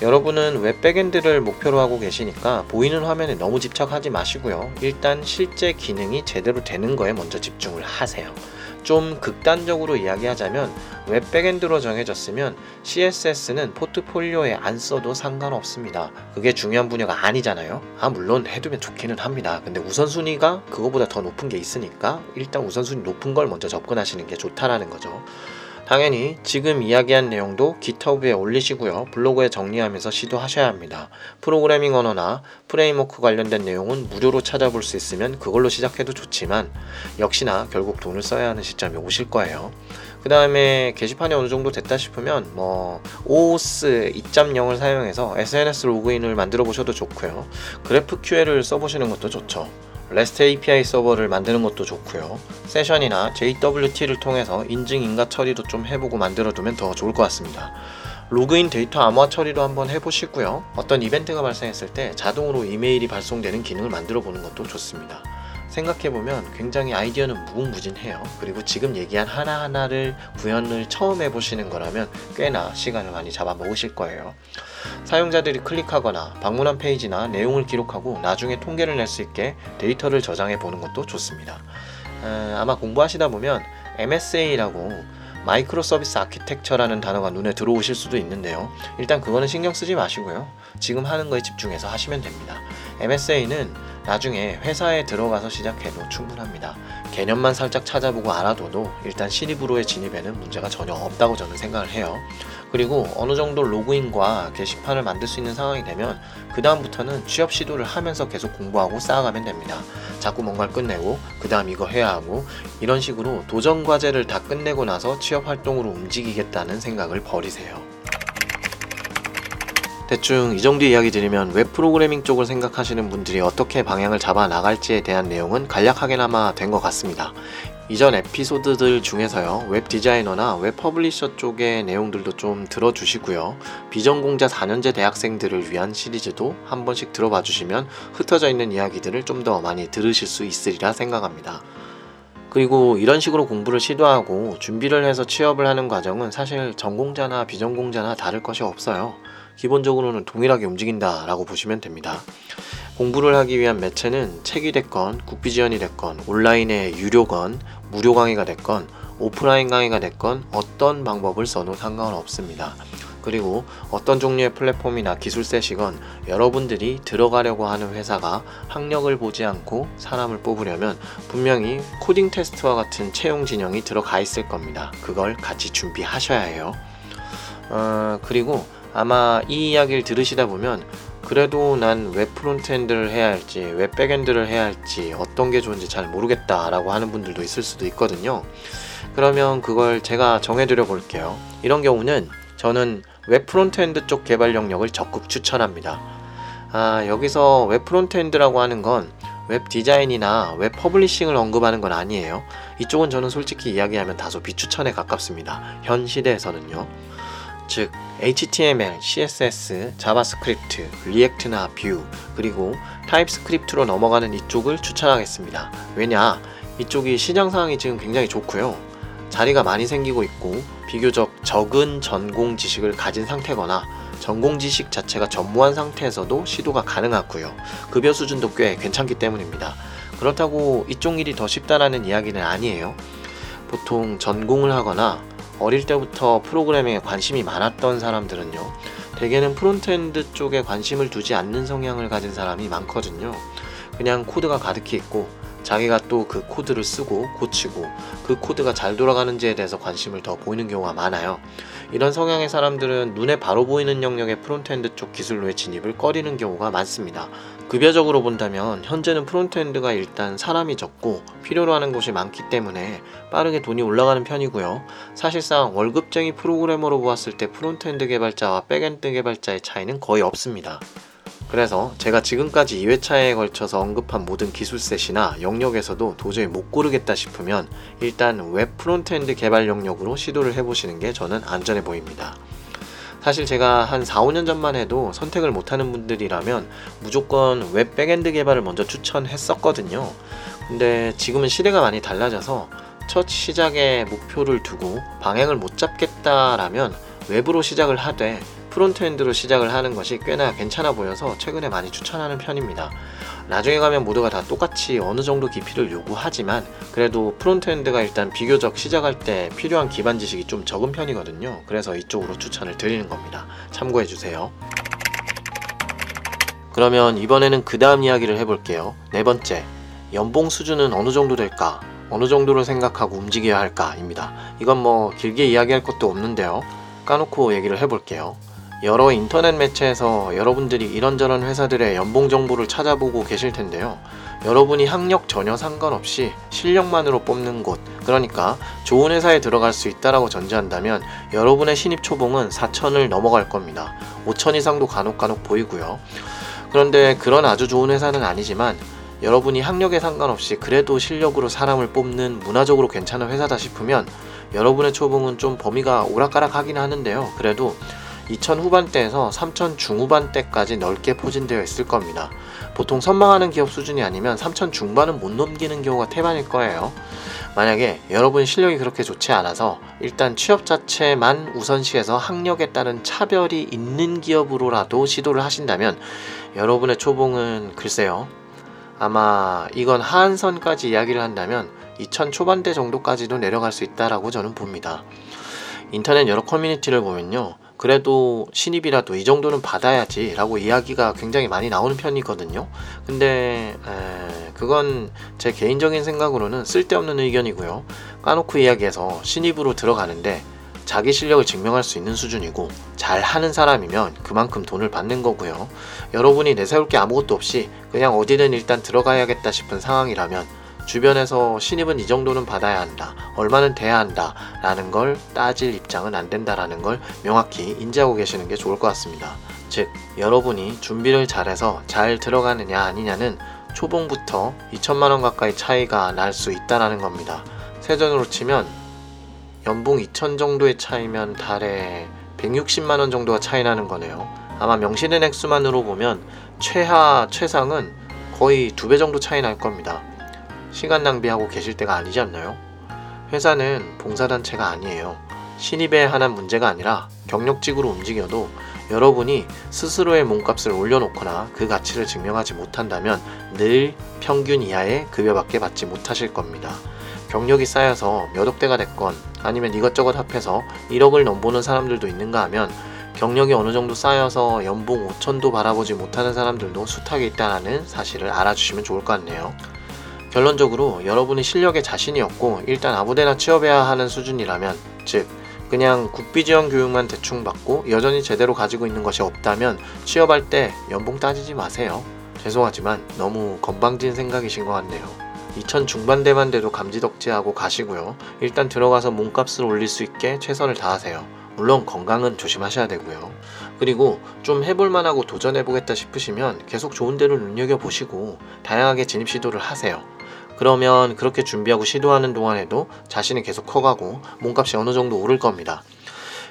여러분은 웹 backend를 목표로 하고 계시니까 보이는 화면에 너무 집착하지 마시고요. 일단 실제 기능이 제대로 되는 거에 먼저 집중을 하세요. 좀 극단적으로 이야기하자면 웹 backend로 정해졌으면 CSS는 포트폴리오에 안 써도 상관없습니다. 그게 중요한 분야가 아니잖아요. 아 물론 해두면 좋기는 합니다. 근데 우선순위가 그거보다 더 높은 게 있으니까 일단 우선순위 높은 걸 먼저 접근하시는 게 좋다라는 거죠. 당연히 지금 이야기한 내용도 GitHub에 올리시고요. 블로그에 정리하면서 시도하셔야 합니다. 프로그래밍 언어나 framework 관련된 내용은 무료로 찾아볼 수 있으면 그걸로 시작해도 좋지만 역시나 결국 돈을 써야 하는 시점이 오실 거예요. 그 다음에 게시판이 어느 정도 됐다 싶으면 뭐 OAuth 2.0을 사용해서 SNS 로그인을 만들어 보셔도 좋고요. GraphQL을 써보시는 것도 좋죠. REST API 서버를 만드는 것도 좋고요. session이나 JWT를 통해서 인증 인가 처리도 좀 해보고 만들어두면 더 좋을 것 같습니다. 로그인 데이터 암호화 처리도 한번 해보시고요. 어떤 이벤트가 발생했을 때 자동으로 이메일이 발송되는 기능을 만들어 보는 것도 좋습니다. 생각해보면 굉장히 아이디어는 무궁무진해요. 그리고 지금 얘기한 하나하나를 구현을 처음 해보시는 거라면 꽤나 시간을 많이 잡아먹으실 거예요. 사용자들이 클릭하거나 방문한 페이지나 내용을 기록하고 나중에 통계를 낼 수 있게 데이터를 저장해 보는 것도 좋습니다. 어, 아마 공부하시다 보면 MSA라고 마이크로 서비스 아키텍처라는 단어가 눈에 들어오실 수도 있는데요. 일단 그거는 신경 쓰지 마시고요. 지금 하는 거에 집중해서 하시면 됩니다. MSA는 나중에 회사에 들어가서 시작해도 충분합니다. 개념만 살짝 찾아보고 알아둬도 일단 신입으로의 진입에는 문제가 전혀 없다고 저는 생각을 해요. 그리고 어느 정도 로그인과 게시판을 만들 수 있는 상황이 되면 그 다음부터는 취업 시도를 하면서 계속 공부하고 쌓아가면 됩니다. 자꾸 뭔가를 끝내고 그 다음 이거 해야 하고 이런 식으로 도전 과제를 다 끝내고 나서 취업 활동으로 움직이겠다는 생각을 버리세요. 대충 이 정도 이야기 드리면 웹 프로그래밍 쪽을 생각하시는 분들이 어떻게 방향을 잡아 나갈지에 대한 내용은 간략하게나마 된 것 같습니다. 이전 에피소드들 중에서요 웹 디자이너나 웹 publisher 쪽의 내용들도 좀 들어주시고요. 비전공자 4년제 대학생들을 위한 시리즈도 한 번씩 들어봐 주시면 흩어져 있는 이야기들을 좀 더 많이 들으실 수 있으리라 생각합니다. 그리고 이런 식으로 공부를 시도하고 준비를 해서 취업을 하는 과정은 사실 전공자나 비전공자나 다를 것이 없어요 기본적으로는 동일하게 움직인다라고 보시면 됩니다. 공부를 하기 위한 매체는 책이 됐건 국비 지원이 됐건 온라인의 유료건 무료 강의가 됐건 오프라인 강의가 됐건 어떤 방법을 써도 상관은 없습니다. 그리고 어떤 종류의 플랫폼이나 기술셋이건 여러분들이 들어가려고 하는 회사가 학력을 보지 않고 사람을 뽑으려면 분명히 코딩 테스트와 같은 채용 전형이 들어가 있을 겁니다. 그걸 같이 준비하셔야 해요. 어, 그리고 아마 이 이야기를 들으시다 보면 그래도 난 웹 frontend를 해야 할지 웹 backend를 해야 할지 어떤 게 좋은지 잘 모르겠다라고 하는 분들도 있을 수도 있거든요. 그러면 그걸 제가 정해드려 볼게요. 이런 경우는 저는 웹 frontend 쪽 개발 영역을 적극 추천합니다. 아, 여기서 웹 frontend라고 하는 건 웹 디자인이나 웹 publishing을 언급하는 건 아니에요. 이쪽은 저는 솔직히 이야기하면 다소 비추천에 가깝습니다. 현 시대에서는요. 즉 HTML, CSS, JavaScript, React나 Vue, 그리고 TypeScript로 넘어가는 이쪽을 추천하겠습니다. 왜냐? 이쪽이 시장 상황이 지금 굉장히 좋고요. 자리가 많이 생기고 있고 비교적 적은 전공 지식을 가진 상태거나 전공 지식 자체가 전무한 상태에서도 시도가 가능하고요. 급여 수준도 꽤 괜찮기 때문입니다. 그렇다고 이쪽 일이 더 쉽다라는 이야기는 아니에요. 보통 전공을 하거나 어릴 때부터 프로그래밍에 관심이 많았던 사람들은요. 대개는 frontend 쪽에 관심을 두지 않는 성향을 가진 사람이 많거든요. 그냥 코드가 가득히 있고 자기가 또 그 코드를 쓰고 고치고 그 코드가 잘 돌아가는지에 대해서 관심을 더 보이는 경우가 많아요. 이런 성향의 사람들은 눈에 바로 보이는 영역의 frontend 쪽 기술로의 진입을 꺼리는 경우가 많습니다. 급여적으로 본다면 현재는 frontend가 일단 사람이 적고 필요로 하는 곳이 많기 때문에 빠르게 돈이 올라가는 편이고요. 사실상 월급쟁이 프로그래머로 보았을 때 frontend 개발자와 backend 개발자의 차이는 거의 없습니다. 그래서 제가 지금까지 2회차에 걸쳐서 언급한 모든 기술set이나 영역에서도 도저히 못 고르겠다 싶으면 일단 웹 frontend 개발 영역으로 시도를 해보시는 게 저는 안전해 보입니다. 사실 제가 한 4, 5년 전만 해도 선택을 못하는 분들이라면 무조건 웹 backend 개발을 먼저 추천했었거든요. 근데 지금은 시대가 많이 달라져서 첫 시작에 목표를 두고 방향을 못 잡겠다라면 웹으로 시작을 하되 frontend로 시작을 하는 것이 꽤나 괜찮아 보여서 최근에 많이 추천하는 편입니다. 나중에 가면 모두가 다 똑같이 어느 정도 깊이를 요구하지만 그래도 frontend가 일단 비교적 시작할 때 필요한 기반 지식이 좀 적은 편이거든요. 그래서 이쪽으로 추천을 드리는 겁니다. 참고해 주세요. 그러면 이번에는 그 다음 이야기를 해볼게요. 네 번째, 연봉 수준은 어느 정도 될까? 어느 정도로 생각하고 움직여야 할까?입니다. 이건 뭐 길게 이야기할 것도 없는데요. 까놓고 얘기를 해볼게요. 여러 인터넷 매체에서 여러분들이 이런저런 회사들의 연봉 정보를 찾아보고 계실 텐데요. 여러분이 학력 전혀 상관없이 실력만으로 뽑는 곳, 그러니까 좋은 회사에 들어갈 수 있다라고 전제한다면 여러분의 신입 초봉은 4천을 넘어갈 겁니다. 5천 이상도 간혹 간혹 보이고요. 그런데 그런 아주 좋은 회사는 아니지만 여러분이 학력에 상관없이 그래도 실력으로 사람을 뽑는 문화적으로 괜찮은 회사다 싶으면 여러분의 초봉은 좀 범위가 오락가락 하긴 하는데요. 그래도 2000 후반대에서 3000 중후반대까지 넓게 포진되어 있을 겁니다. 보통 선망하는 기업 수준이 아니면 3000 중반은 못 넘기는 경우가 태반일 거예요. 만약에 여러분 실력이 그렇게 좋지 않아서 일단 취업 자체만 우선시해서 학력에 따른 차별이 있는 기업으로라도 시도를 하신다면 여러분의 초봉은 글쎄요. 아마 이건 하한선까지 이야기를 한다면 2000 초반대 정도까지도 내려갈 수 있다라고 저는 봅니다. 인터넷 여러 커뮤니티를 보면요. 그래도 신입이라도 이 정도는 받아야지 라고 이야기가 굉장히 많이 나오는 편이거든요. 근데 에, 그건 제 개인적인 생각으로는 쓸데없는 의견이고요. 까놓고 이야기해서 신입으로 들어가는데 자기 실력을 증명할 수 있는 수준이고 잘 하는 사람이면 그만큼 돈을 받는 거고요. 여러분이 내세울 게 아무것도 없이 그냥 어디든 일단 들어가야겠다 싶은 상황이라면 주변에서 신입은 이 정도는 받아야 한다, 얼마는 돼야 한다 라는 걸 따질 입장은 안 된다라는 걸 명확히 인지하고 계시는 게 좋을 것 같습니다. 즉, 여러분이 준비를 잘해서 잘 들어가느냐 아니냐는 초봉부터 2천만원 가까이 차이가 날 수 있다라는 겁니다. 세전으로 치면 연봉 2천 정도의 차이면 달에 160만원 정도가 차이 나는 거네요. 아마 명시된 액수만으로 보면 최하, 최상은 거의 두 배 정도 차이 날 겁니다. 시간 낭비하고 계실 때가 아니지 않나요? 회사는 봉사단체가 아니에요. 신입에 한한 문제가 아니라 경력직으로 움직여도 여러분이 스스로의 몸값을 올려놓거나 그 가치를 증명하지 못한다면 늘 평균 이하의 급여밖에 받지 못하실 겁니다. 경력이 쌓여서 몇 억대가 됐건 아니면 이것저것 합해서 1억을 넘보는 사람들도 있는가 하면 경력이 어느 정도 쌓여서 연봉 5천도 바라보지 못하는 사람들도 숱하게 있다는 사실을 알아주시면 좋을 것 같네요. 결론적으로 여러분이 실력에 자신이 없고 일단 아무데나 취업해야 하는 수준이라면 즉 그냥 국비 지원 교육만 대충 받고 여전히 제대로 가지고 있는 것이 없다면 취업할 때 연봉 따지지 마세요. 죄송하지만 너무 건방진 생각이신 것 같네요. 2000 중반대만 돼도 감지덕지하고 가시고요. 일단 들어가서 몸값을 올릴 수 있게 최선을 다하세요. 물론 건강은 조심하셔야 되고요. 그리고 좀 해볼만하고 도전해보겠다 싶으시면 계속 좋은 데를 눈여겨보시고 다양하게 진입 시도를 하세요. 그러면 그렇게 준비하고 시도하는 동안에도 자신이 계속 커가고 몸값이 어느 정도 오를 겁니다.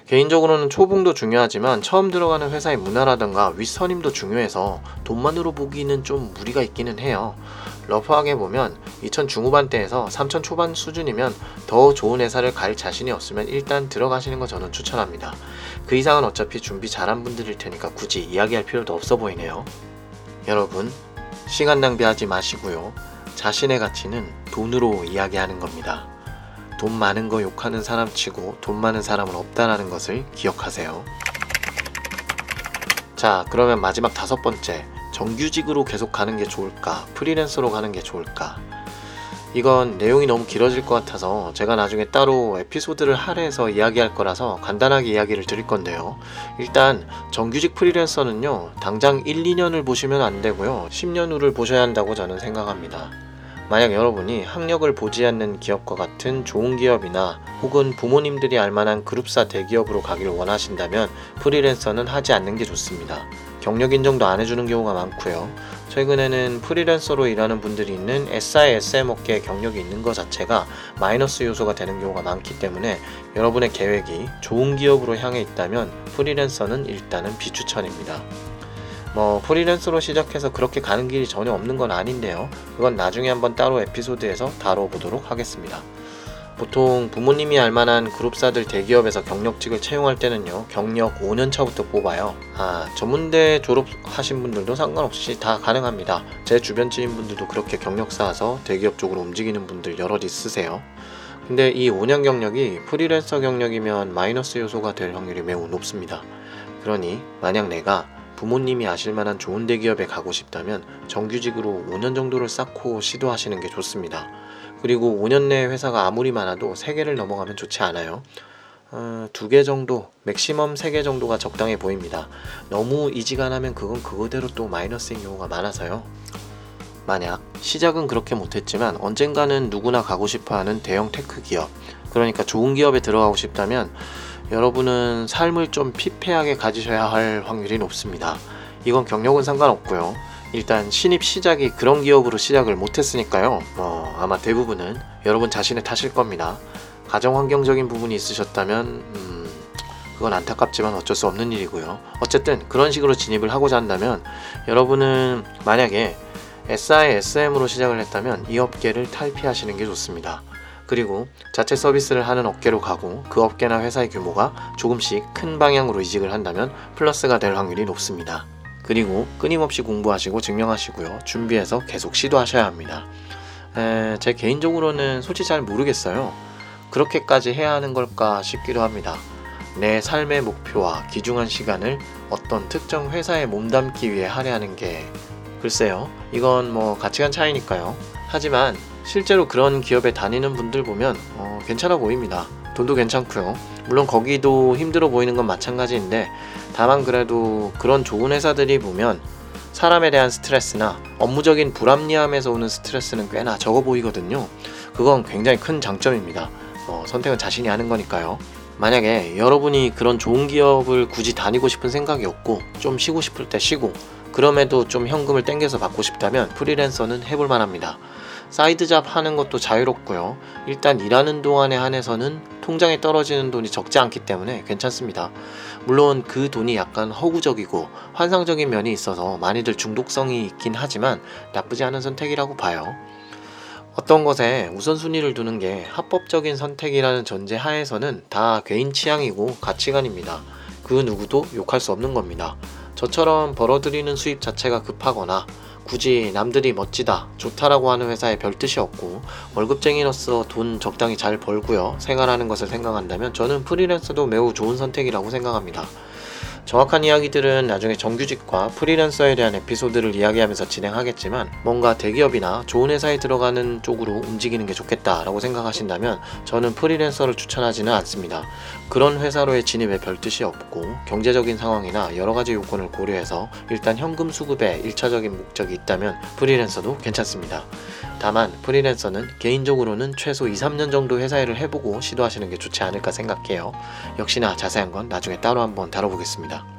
개인적으로는 초봉도 중요하지만 처음 들어가는 회사의 문화라든가 윗선임도 중요해서 돈만으로 보기는 좀 무리가 있기는 해요. 러프하게 보면 2000 중후반대에서 3000 초반 수준이면 더 좋은 회사를 갈 자신이 없으면 일단 들어가시는 거 저는 추천합니다. 그 이상은 어차피 준비 잘한 분들일 테니까 굳이 이야기할 필요도 없어 보이네요. 여러분, 시간 낭비하지 마시고요. 자신의 가치는 돈으로 이야기하는 겁니다. 돈 많은 거 욕하는 사람 치고 돈 많은 사람은 없다라는 것을 기억하세요. 자, 그러면 마지막 다섯 번째. 정규직으로 계속 가는 게 좋을까? 프리랜서로 가는 게 좋을까? 이건 내용이 너무 길어질 것 같아서 제가 나중에 따로 에피소드를 할애해서 이야기할 거라서 간단하게 이야기를 드릴 건데요. 일단 정규직 프리랜서는요, 당장 1, 2년을 보시면 안 되고요. 10년 후를 보셔야 한다고 저는 생각합니다. 만약 여러분이 학력을 보지 않는 기업과 같은 좋은 기업이나 혹은 부모님들이 알만한 그룹사 대기업으로 가기를 원하신다면 프리랜서는 하지 않는 게 좋습니다. 경력 인정도 안 해주는 경우가 많고요. 최근에는 프리랜서로 일하는 분들이 있는 SI, SM 업계에 경력이 있는 것 자체가 마이너스 요소가 되는 경우가 많기 때문에 여러분의 계획이 좋은 기업으로 향해 있다면 프리랜서는 일단은 비추천입니다. 뭐 프리랜서로 시작해서 그렇게 가는 길이 전혀 없는 건 아닌데요. 그건 나중에 한번 따로 에피소드에서 다뤄보도록 하겠습니다. 보통 부모님이 알만한 그룹사들 대기업에서 경력직을 채용할 때는요 경력 5년 차부터 뽑아요. 아 전문대 졸업하신 분들도 상관없이 다 가능합니다. 제 주변 지인분들도 그렇게 경력 쌓아서 대기업 쪽으로 움직이는 분들 여럿 있으세요. 근데 이 5년 경력이 프리랜서 경력이면 마이너스 요소가 될 확률이 매우 높습니다. 그러니 만약 내가 부모님이 아실 만한 좋은 대기업에 가고 싶다면 정규직으로 5년 정도를 쌓고 시도하시는 게 좋습니다. 그리고 5년 내 회사가 아무리 많아도 3개를 넘어가면 좋지 않아요. 어, 2개 정도, 맥시멈 3개 정도가 적당해 보입니다. 너무 이지간하면 그건 그거대로 또 마이너스인 경우가 많아서요. 만약 시작은 그렇게 못했지만 언젠가는 누구나 가고 싶어 하는 대형 tech 기업, 그러니까 좋은 기업에 들어가고 싶다면 여러분은 삶을 좀 피폐하게 가지셔야 할 확률이 높습니다. 이건 경력은 상관없고요. 일단 신입 시작이 그런 기업으로 시작을 못했으니까요. 뭐 아마 대부분은 여러분 자신의 탓일 겁니다. 가정 환경적인 부분이 있으셨다면 음, 그건 안타깝지만 어쩔 수 없는 일이고요. 어쨌든 그런 식으로 진입을 하고자 한다면 여러분은 만약에 SI, SM으로 시작을 했다면 이 업계를 탈피하시는 게 좋습니다. 그리고 자체 서비스를 하는 업계로 가고 그 업계나 회사의 규모가 조금씩 큰 방향으로 이직을 한다면 플러스가 될 확률이 높습니다. 그리고 끊임없이 공부하시고 증명하시고요. 준비해서 계속 시도하셔야 합니다. 에, 제 개인적으로는 솔직히 잘 모르겠어요. 그렇게까지 해야 하는 걸까 싶기도 합니다. 내 삶의 목표와 귀중한 시간을 어떤 특정 회사에 몸담기 위해 할애하는 게 글쎄요. 이건 뭐 가치관 차이니까요. 하지만 실제로 그런 기업에 다니는 분들 보면 어, 괜찮아 보입니다. 돈도 괜찮고요. 물론 거기도 힘들어 보이는 건 마찬가지인데 다만 그래도 그런 좋은 회사들이 보면 사람에 대한 스트레스나 업무적인 불합리함에서 오는 스트레스는 꽤나 적어 보이거든요. 그건 굉장히 큰 장점입니다. 어, 선택은 자신이 하는 거니까요. 만약에 여러분이 그런 좋은 기업을 굳이 다니고 싶은 생각이 없고 좀 쉬고 싶을 때 쉬고 그럼에도 좀 현금을 땡겨서 받고 싶다면 프리랜서는 해볼 만합니다. side job 하는 것도 자유롭고요. 일단 일하는 동안에 한해서는 통장에 떨어지는 돈이 적지 않기 때문에 괜찮습니다. 물론 그 돈이 약간 허구적이고 환상적인 면이 있어서 많이들 중독성이 있긴 하지만 나쁘지 않은 선택이라고 봐요. 어떤 것에 우선순위를 두는 게 합법적인 선택이라는 전제 하에서는 다 개인 취향이고 가치관입니다. 그 누구도 욕할 수 없는 겁니다. 저처럼 벌어들이는 수입 자체가 급하거나 굳이 남들이 멋지다, 좋다라고 하는 회사에 별 뜻이 없고 월급쟁이로서 돈 적당히 잘 벌고요. 생활하는 것을 생각한다면 저는 프리랜서도 매우 좋은 선택이라고 생각합니다. 정확한 이야기들은 나중에 정규직과 프리랜서에 대한 에피소드를 이야기하면서 진행하겠지만 뭔가 대기업이나 좋은 회사에 들어가는 쪽으로 움직이는 게 좋겠다라고 생각하신다면 저는 프리랜서를 추천하지는 않습니다. 그런 회사로의 진입에 별 뜻이 없고 경제적인 상황이나 여러 가지 요건을 고려해서 일단 현금 수급에 1차적인 목적이 있다면 프리랜서도 괜찮습니다. 다만 프리랜서는 개인적으로는 최소 2, 3년 정도 회사 일을 해보고 시도하시는 게 좋지 않을까 생각해요. 역시나 자세한 건 나중에 따로 한번 다뤄보겠습니다.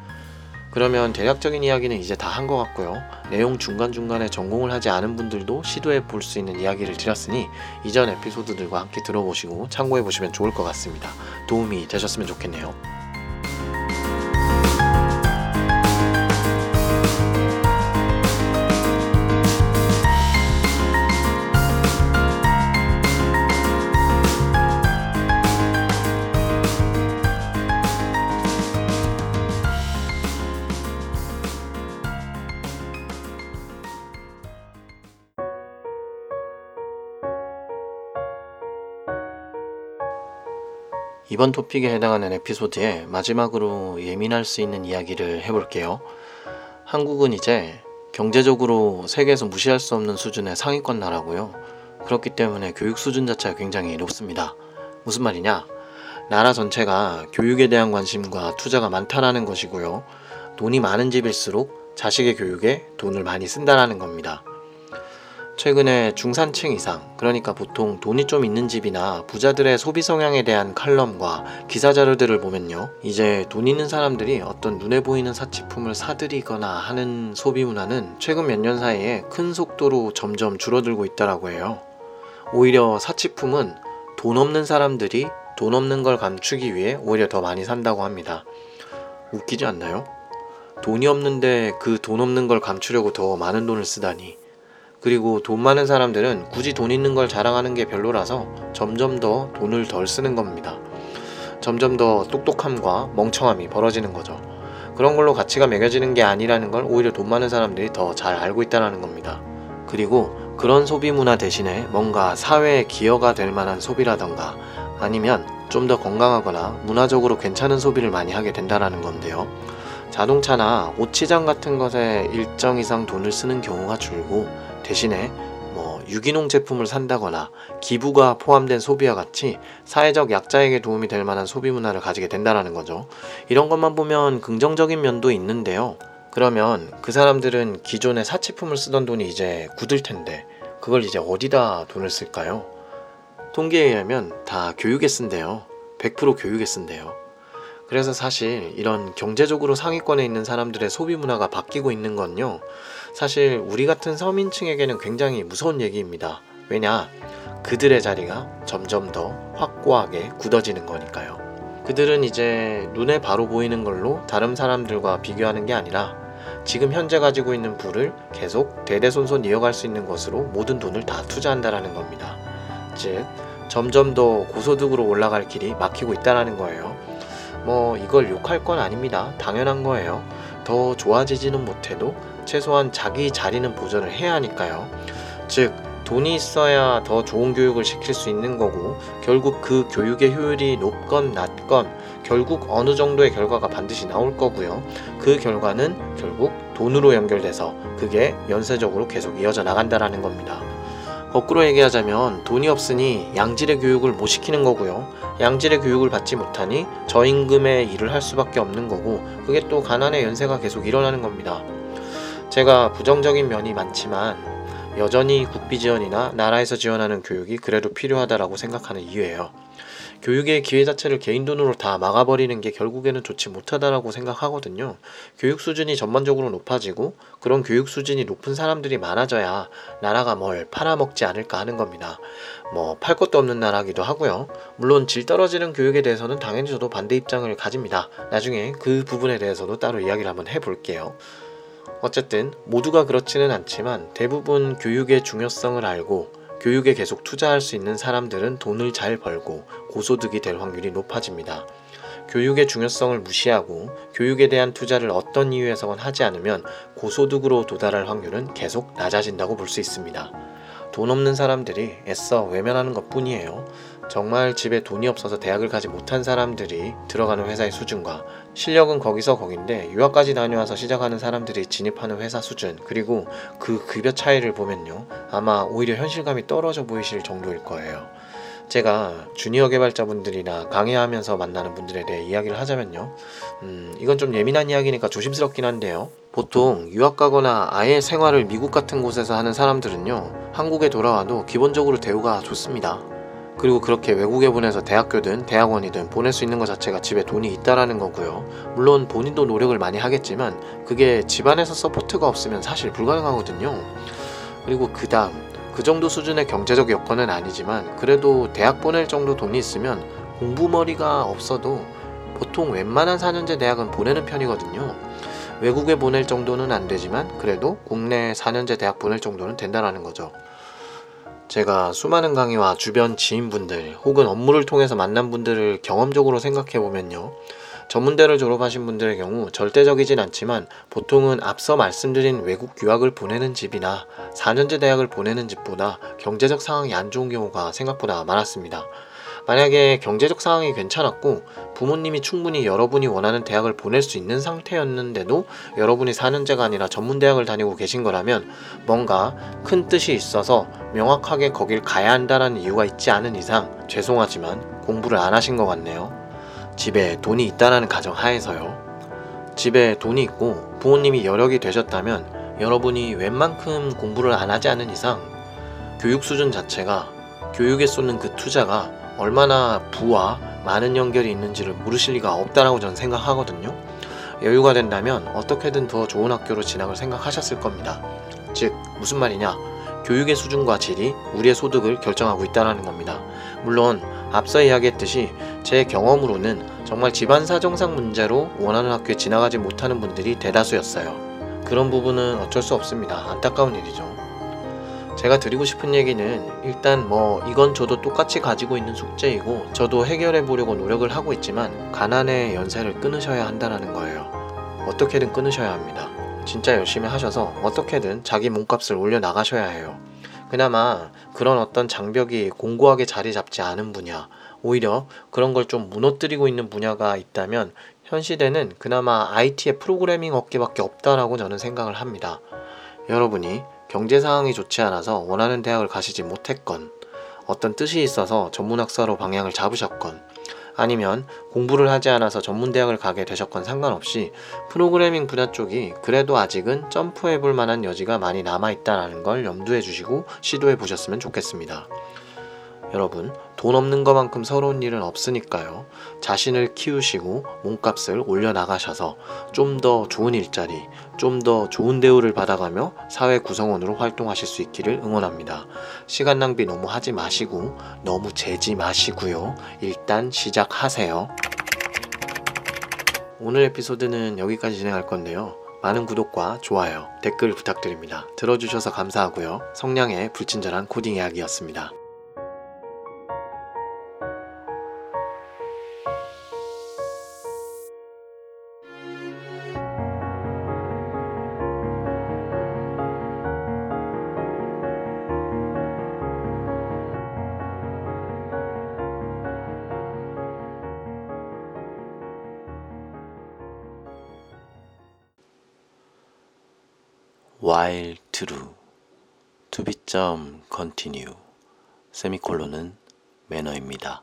그러면 대략적인 이야기는 이제 다 한 것 같고요. 내용 중간중간에 전공을 하지 않은 분들도 시도해 볼 수 있는 이야기를 드렸으니 이전 에피소드들과 함께 들어보시고 참고해 보시면 좋을 것 같습니다. 도움이 되셨으면 좋겠네요. 이번 토픽에 해당하는 에피소드의 마지막으로 예민할 수 있는 이야기를 해볼게요. 한국은 이제 경제적으로 세계에서 무시할 수 없는 수준의 상위권 나라고요. 그렇기 때문에 교육 수준 자체가 굉장히 높습니다. 무슨 말이냐? 나라 전체가 교육에 대한 관심과 투자가 많다라는 것이고요. 돈이 많은 집일수록 자식의 교육에 돈을 많이 쓴다라는 겁니다. 최근에 중산층 이상, 그러니까 보통 돈이 좀 있는 집이나 부자들의 소비 성향에 대한 칼럼과 기사 자료들을 보면요. 이제 돈 있는 사람들이 어떤 눈에 보이는 사치품을 사들이거나 하는 소비 문화는 최근 몇 년 사이에 큰 속도로 점점 줄어들고 있다라고 해요. 오히려 사치품은 돈 없는 사람들이 돈 없는 걸 감추기 위해 오히려 더 많이 산다고 합니다. 웃기지 않나요? 돈이 없는데 그 돈 없는 걸 감추려고 더 많은 돈을 쓰다니. 그리고 돈 많은 사람들은 굳이 돈 있는 걸 자랑하는 게 별로라서 점점 더 돈을 덜 쓰는 겁니다. 점점 더 똑똑함과 멍청함이 벌어지는 거죠. 그런 걸로 가치가 매겨지는 게 아니라는 걸 오히려 돈 많은 사람들이 더 잘 알고 있다는 겁니다. 그리고 그런 소비 문화 대신에 뭔가 사회에 기여가 될 만한 소비라던가 아니면 좀 더 건강하거나 문화적으로 괜찮은 소비를 많이 하게 된다는 건데요. 자동차나 옷치장 같은 것에 일정 이상 돈을 쓰는 경우가 줄고 대신에 뭐 유기농 제품을 산다거나 기부가 포함된 소비와 같이 사회적 약자에게 도움이 될 만한 소비 문화를 가지게 된다는 거죠. 이런 것만 보면 긍정적인 면도 있는데요. 그러면 그 사람들은 기존에 사치품을 쓰던 돈이 이제 굳을 텐데 그걸 이제 어디다 돈을 쓸까요? 통계에 의하면 다 교육에 쓴대요. 100% 교육에 쓴대요. 그래서 사실 이런 경제적으로 상위권에 있는 사람들의 소비 문화가 바뀌고 있는 건요. 사실 우리 같은 서민층에게는 굉장히 무서운 얘기입니다. 왜냐? 그들의 자리가 점점 더 확고하게 굳어지는 거니까요. 그들은 이제 눈에 바로 보이는 걸로 다른 사람들과 비교하는 게 아니라 지금 현재 가지고 있는 부를 계속 대대손손 이어갈 수 있는 것으로 모든 돈을 다 투자한다라는 겁니다. 즉, 점점 더 고소득으로 올라갈 길이 막히고 있다라는 거예요. 뭐 이걸 욕할 건 아닙니다. 당연한 거예요. 더 좋아지지는 못해도 최소한 자기 자리는 보전을 해야 하니까요. 즉, 돈이 있어야 더 좋은 교육을 시킬 수 있는 거고, 결국 그 교육의 효율이 높건 낮건, 결국 어느 정도의 결과가 반드시 나올 거고요. 그 결과는 결국 돈으로 연결돼서 그게 연쇄적으로 계속 이어져 나간다라는 겁니다. 거꾸로 얘기하자면 돈이 없으니 양질의 교육을 못 시키는 거고요. 양질의 교육을 받지 못하니 저임금의 일을 할 수밖에 없는 거고 그게 또 가난의 연쇄가 계속 일어나는 겁니다. 제가 부정적인 면이 많지만 여전히 국비 지원이나 나라에서 지원하는 교육이 그래도 필요하다라고 생각하는 이유예요. 교육의 기회 자체를 개인 돈으로 다 막아버리는 게 결국에는 좋지 못하다라고 생각하거든요. 교육 수준이 전반적으로 높아지고 그런 교육 수준이 높은 사람들이 많아져야 나라가 뭘 팔아먹지 않을까 하는 겁니다. 뭐 팔 것도 없는 나라기도 하고요. 물론 질 떨어지는 교육에 대해서는 당연히 저도 반대 입장을 가집니다. 나중에 그 부분에 대해서도 따로 이야기를 한번 해볼게요. 어쨌든 모두가 그렇지는 않지만 대부분 교육의 중요성을 알고 교육에 계속 투자할 수 있는 사람들은 돈을 잘 벌고 고소득이 될 확률이 높아집니다. 교육의 중요성을 무시하고 교육에 대한 투자를 어떤 이유에서건 하지 않으면 고소득으로 도달할 확률은 계속 낮아진다고 볼 수 있습니다. 돈 없는 사람들이 애써 외면하는 것 뿐이에요. 정말 집에 돈이 없어서 대학을 가지 못한 사람들이 들어가는 회사의 수준과 실력은 거기서 거긴데 유학까지 다녀와서 시작하는 사람들이 진입하는 회사 수준 그리고 그 급여 차이를 보면요 아마 오히려 현실감이 떨어져 보이실 정도일 거예요. 제가 주니어 개발자분들이나 강의하면서 만나는 분들에 대해 이야기를 하자면요. 음, 이건 좀 예민한 이야기니까 조심스럽긴 한데요. 보통 유학 가거나 아예 생활을 미국 같은 곳에서 하는 사람들은요. 한국에 돌아와도 기본적으로 대우가 좋습니다. 그리고 그렇게 외국에 보내서 대학교든 대학원이든 보낼 수 있는 것 자체가 집에 돈이 있다라는 거고요. 물론 본인도 노력을 많이 하겠지만 그게 집안에서 support가 없으면 사실 불가능하거든요. 그리고 그 다음 그 정도 수준의 경제적 여건은 아니지만 그래도 대학 보낼 정도 돈이 있으면 공부머리가 없어도 보통 웬만한 4년제 대학은 보내는 편이거든요. 외국에 보낼 정도는 안 되지만 그래도 국내 4년제 대학 보낼 정도는 된다라는 거죠. 제가 수많은 강의와 주변 지인분들 혹은 업무를 통해서 만난 분들을 경험적으로 생각해 보면요. 전문대를 졸업하신 분들의 경우 절대적이진 않지만 보통은 앞서 말씀드린 외국 유학을 보내는 집이나 4년제 대학을 보내는 집보다 경제적 상황이 안 좋은 경우가 생각보다 많았습니다. 만약에 경제적 상황이 괜찮았고 부모님이 충분히 여러분이 원하는 대학을 보낼 수 있는 상태였는데도 여러분이 4년제가 아니라 전문대학을 다니고 계신 거라면 뭔가 큰 뜻이 있어서 명확하게 거길 가야 한다는 이유가 있지 않은 이상 죄송하지만 공부를 안 하신 것 같네요. 집에 돈이 있다라는 가정 하에서요. 집에 돈이 있고 부모님이 여력이 되셨다면 여러분이 웬만큼 공부를 안 하지 않은 이상 교육 수준 자체가 교육에 쏟는 그 투자가 얼마나 부와 많은 연결이 있는지를 물으실 리가 없다라고 저는 생각하거든요. 여유가 된다면 어떻게든 더 좋은 학교로 진학을 생각하셨을 겁니다. 즉, 무슨 말이냐? 교육의 수준과 질이 우리의 소득을 결정하고 있다는 겁니다. 물론 앞서 이야기했듯이 제 경험으로는 정말 집안 사정상 문제로 원하는 학교에 지나가지 못하는 분들이 대다수였어요. 그런 부분은 어쩔 수 없습니다. 안타까운 일이죠. 제가 드리고 싶은 얘기는 일단 뭐 이건 저도 똑같이 가지고 있는 숙제이고 저도 해결해 보려고 노력을 하고 있지만 가난의 연세를 끊으셔야 한다는 거예요. 어떻게든 끊으셔야 합니다. 진짜 열심히 하셔서 어떻게든 자기 몸값을 올려 나가셔야 해요. 그나마 그런 어떤 장벽이 공고하게 자리 잡지 않은 분야, 오히려 그런 걸 좀 무너뜨리고 있는 분야가 있다면 현 시대는 그나마 IT의 프로그래밍 업계밖에 없다라고 저는 생각을 합니다. 여러분이 경제 상황이 좋지 않아서 원하는 대학을 가시지 못했건, 어떤 뜻이 있어서 전문학사로 방향을 잡으셨건, 아니면 공부를 하지 않아서 전문대학을 가게 되셨건 상관없이 프로그래밍 분야 쪽이 그래도 아직은 점프해 볼 만한 여지가 많이 남아있다는 걸 염두해 주시고 시도해 보셨으면 좋겠습니다. 여러분, 돈 없는 것만큼 서러운 일은 없으니까요. 자신을 키우시고 몸값을 올려나가셔서 좀 더 좋은 일자리, 좀 더 좋은 대우를 받아가며 사회 구성원으로 활동하실 수 있기를 응원합니다. 시간 낭비 너무 하지 마시고, 너무 재지 마시고요. 일단 시작하세요. 오늘 에피소드는 여기까지 진행할 건데요. 많은 구독과 좋아요, 댓글 부탁드립니다. 들어주셔서 감사하고요. 성량의 불친절한 코딩 이야기였습니다. True to be 점 continue 세미콜론은 매너입니다.